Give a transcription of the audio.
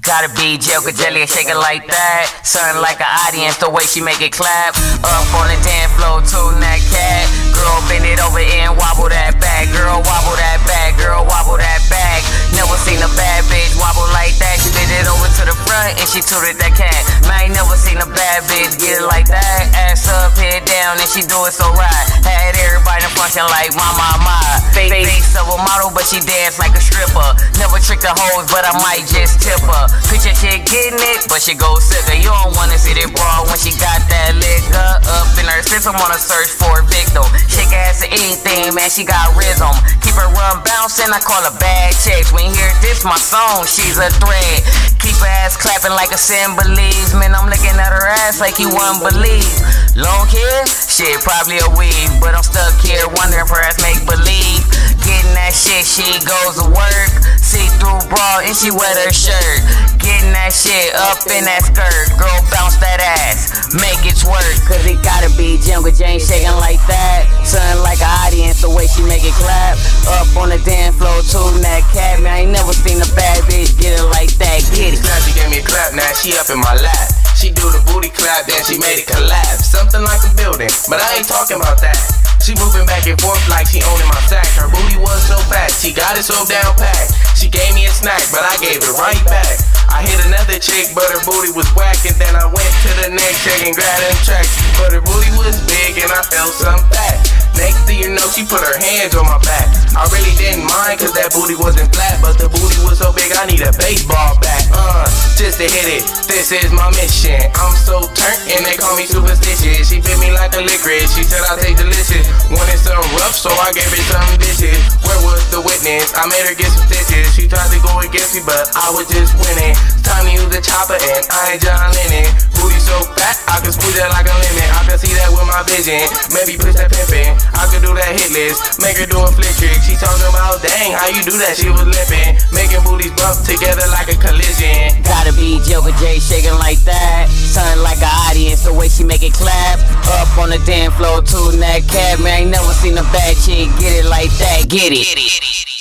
Gotta be Joker Jelly shake it like that. Something like an audience, the way she make it clap. Up on the dance floor, tune that cat. Girl, bend it over and wobble that back. Girl, wobble that back. Girl, wobble that back. Never seen a bad bitch wobble like that. She bend it over to the front and she tooted that cat. Man, I ain't never seen a bad bitch get it like that. Ass up, head down, and she do it so right. Had everybody function like mama, my face, face of a model, but she dance like a stripper. Never trick the hoes, but I might just tip her. Picture chick getting it, but she goes sicker. You don't wanna see that bra when she got that liquor up in her system. Wanna search for a victim. Shake ass to anything, man. She got rhythm. Keep her run bouncing. I call her bad chicks. When you hear this, my song, she's a threat. Keep her ass clapping like a Symbolese. Man, I'm looking at her ass like you wouldn't believe. Long hair, shit, probably a weave. But I'm stuck here wondering if her make believe. Getting that shit, she goes to work. See through bra and she wet her shirt. Getting that shit up in that skirt. Girl, bounce that ass. Make it twerk. Cause it gotta be Jungle Jane shaking like that. Something like an audience, the way she make it clap. Up on the dance floor, tooting that cat. Man, I ain't never seen a bad bitch get it like that. Get it. Now she gave me a clap, now she up in my lap. She do the booty clap, then she made it collapse. Something like a building, but I ain't talking about that. She moving back and forth like she owning my sack. Her booty was so fat, she got it so down packed. She gave me a snack, but I gave it right back. I hit another chick, but her booty was whack, and then I went to the next chick and grabbed them tracks. But her booty was big, and I felt some fat. Next thing you know, she put her hands on my back. I really didn't mind, cause that booty wasn't flat, but the booty was so big, I need a baseball bat. To hit it, this is my mission. I'm so turned, and they call me superstitious. She bit me like a licorice, she said I taste delicious. Wanted something rough, so I gave it some dishes. Where was the witness? I made her get some stitches. She tried to go against me, but I was just winning. Time to use the chopper, and I ain't John Lennon. Booty so fat, I can squeeze that like a lemon. I can see that with my vision. Maybe push that pimpin'. I could do that hit list, make her do a flick trick. She talking about, dang, how you do that? She was limping, making booties bump together like a collision. Gotta be Joker J shaking like that. Something like an audience, the way she make it clap. Up on the dance floor, tooting that cat. Man, I ain't never seen a bad chick get it like that. Get it.